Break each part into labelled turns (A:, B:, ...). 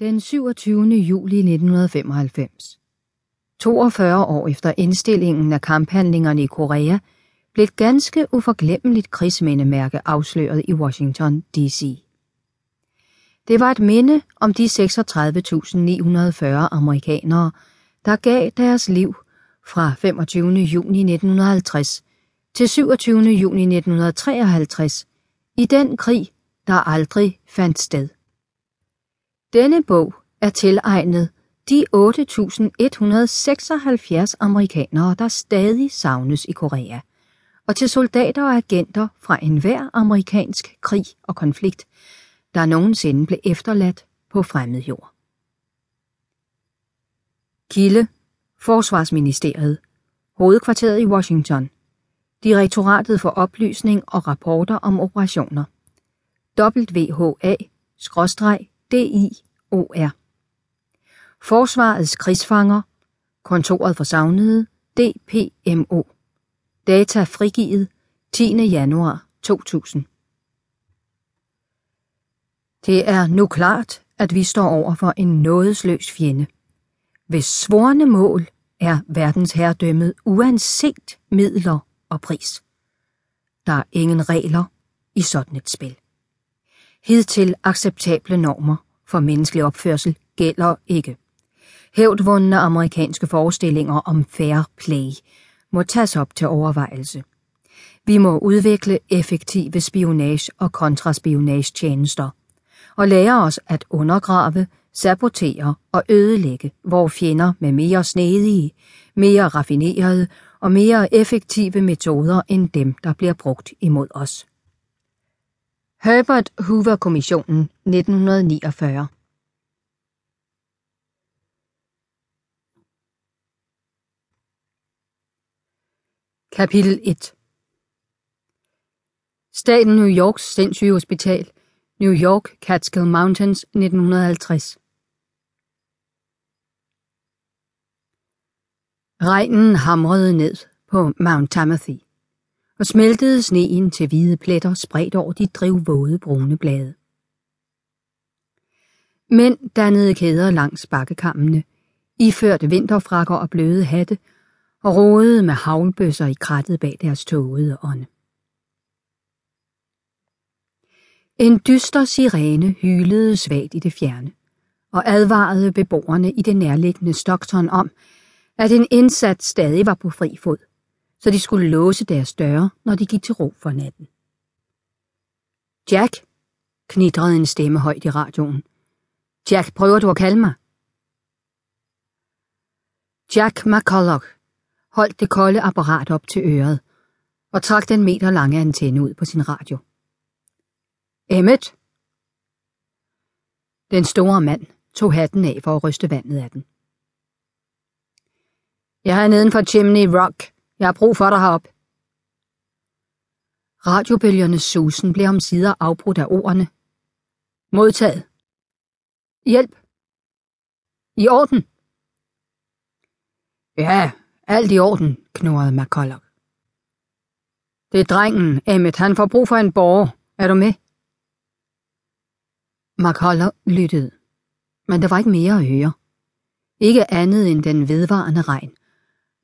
A: Den 27. juli 1995. 42 år efter indstillingen af kamphandlingerne i Korea, blev et ganske uforglemmeligt krigsmindemærke afsløret i Washington, D.C. Det var et minde om de 36.940 amerikanere, der gav deres liv fra 25. juni 1950 til 27. juni 1953 i den krig, der aldrig fandt sted. Denne bog er tilegnet de 8.176 amerikanere, der stadig savnes i Korea, og til soldater og agenter fra enhver amerikansk krig og konflikt, der nogensinde blev efterladt på fremmed jord. Kilde. Forsvarsministeriet. Hovedkvarteret i Washington. Direktoratet for Oplysning og Rapporter om Operationer. WHA, DIOR Forsvarets krigsfanger Kontoret for Savnede DPMO Data frigivet 10. januar 2000 Det er nu klart, at vi står over for en nådesløs fjende. Hvis svorne mål er verdensherredømmet uanset midler og pris. Der er ingen regler i sådan et spil. Hidtil acceptable normer for menneskelig opførsel gælder ikke. Hævdvundne amerikanske forestillinger om fair play må tages op til overvejelse. Vi må udvikle effektive spionage- og kontraspionage-tjenester og lære os at undergrave, sabotere og ødelægge vores fjender med mere snedige, mere raffinerede og mere effektive metoder end dem, der bliver brugt imod os. Herbert Hoover Kommissionen 1949 Kapitel 1 Staten New Yorks sindssygehospital New York Catskill Mountains 1950 Regnen hamrede ned på Mount Timothy og smeltede sneen til hvide pletter spredt over de drivvåde brune blade. Mænd dannede kæder langs bakkekammene, iførte vinterfrakker og bløde hatte, og rodede med havlbøsser i krattet bag deres tågede ånde. En dyster sirene hylede svagt i det fjerne, og advarede beboerne i det nærliggende Stockton om, at en indsat stadig var på fri fod, så de skulle låse deres døre, når de gik til ro for natten. Jack, knitrede en stemme højt i radioen. Jack, prøver du at kalde mig? Jack McCulloch holdt det kolde apparat op til øret og trak den meter lange antenne ud på sin radio. Emmet? Den store mand tog hatten af for at ryste vandet af den. Jeg er neden for Chimney Rock. Jeg har brug for dig herop. Radiobølgernes susen blev om sider afbrudt af ordene. Modtaget. Hjælp. I orden. Ja, alt i orden, knurrede McCulloch. Det er drengen, Emmet. Han får brug for en borger. Er du med? McCulloch lyttede, men der var ikke mere at høre. Ikke andet end den vedvarende regn,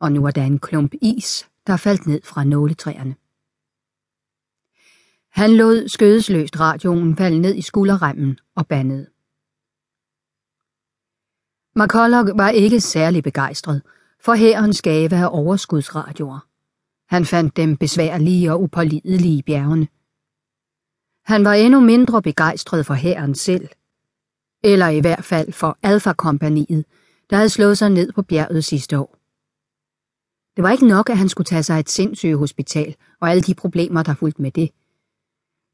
A: og nu var der en klump is, der faldt ned fra nåletræerne. Han lod skødesløst radioen falde ned i skulderremmen og bandede. McCulloch var ikke særlig begejstret for hærens gave af overskudsradioer. Han fandt dem besværlige og upålidelige i bjergene. Han var endnu mindre begejstret for hæren selv, eller i hvert fald for Alfa-kompaniet, der havde slået sig ned på bjerget sidste år. Det var ikke nok, at han skulle tage sig et sindssyge hospital og alle de problemer, der fulgte med det.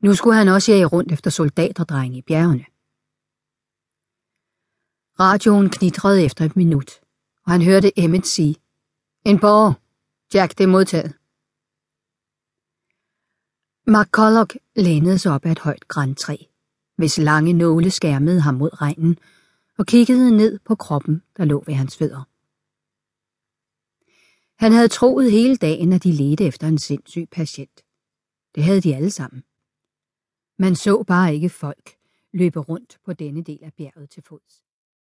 A: Nu skulle han også jage rundt efter soldaterdrenge i bjergene. Radioen knitrede efter et minut, og han hørte Emmet sige, En borger. Jack, det er modtaget. McCulloch lænede sig op ad et højt græntræ, hvis lange nåle skærmede ham mod regnen, og kiggede ned på kroppen, der lå ved hans fødder. Han havde troet hele dagen, at de ledte efter en sindssyg patient. Det havde de alle sammen. Man så bare ikke folk løbe rundt på denne del af bjerget til fods.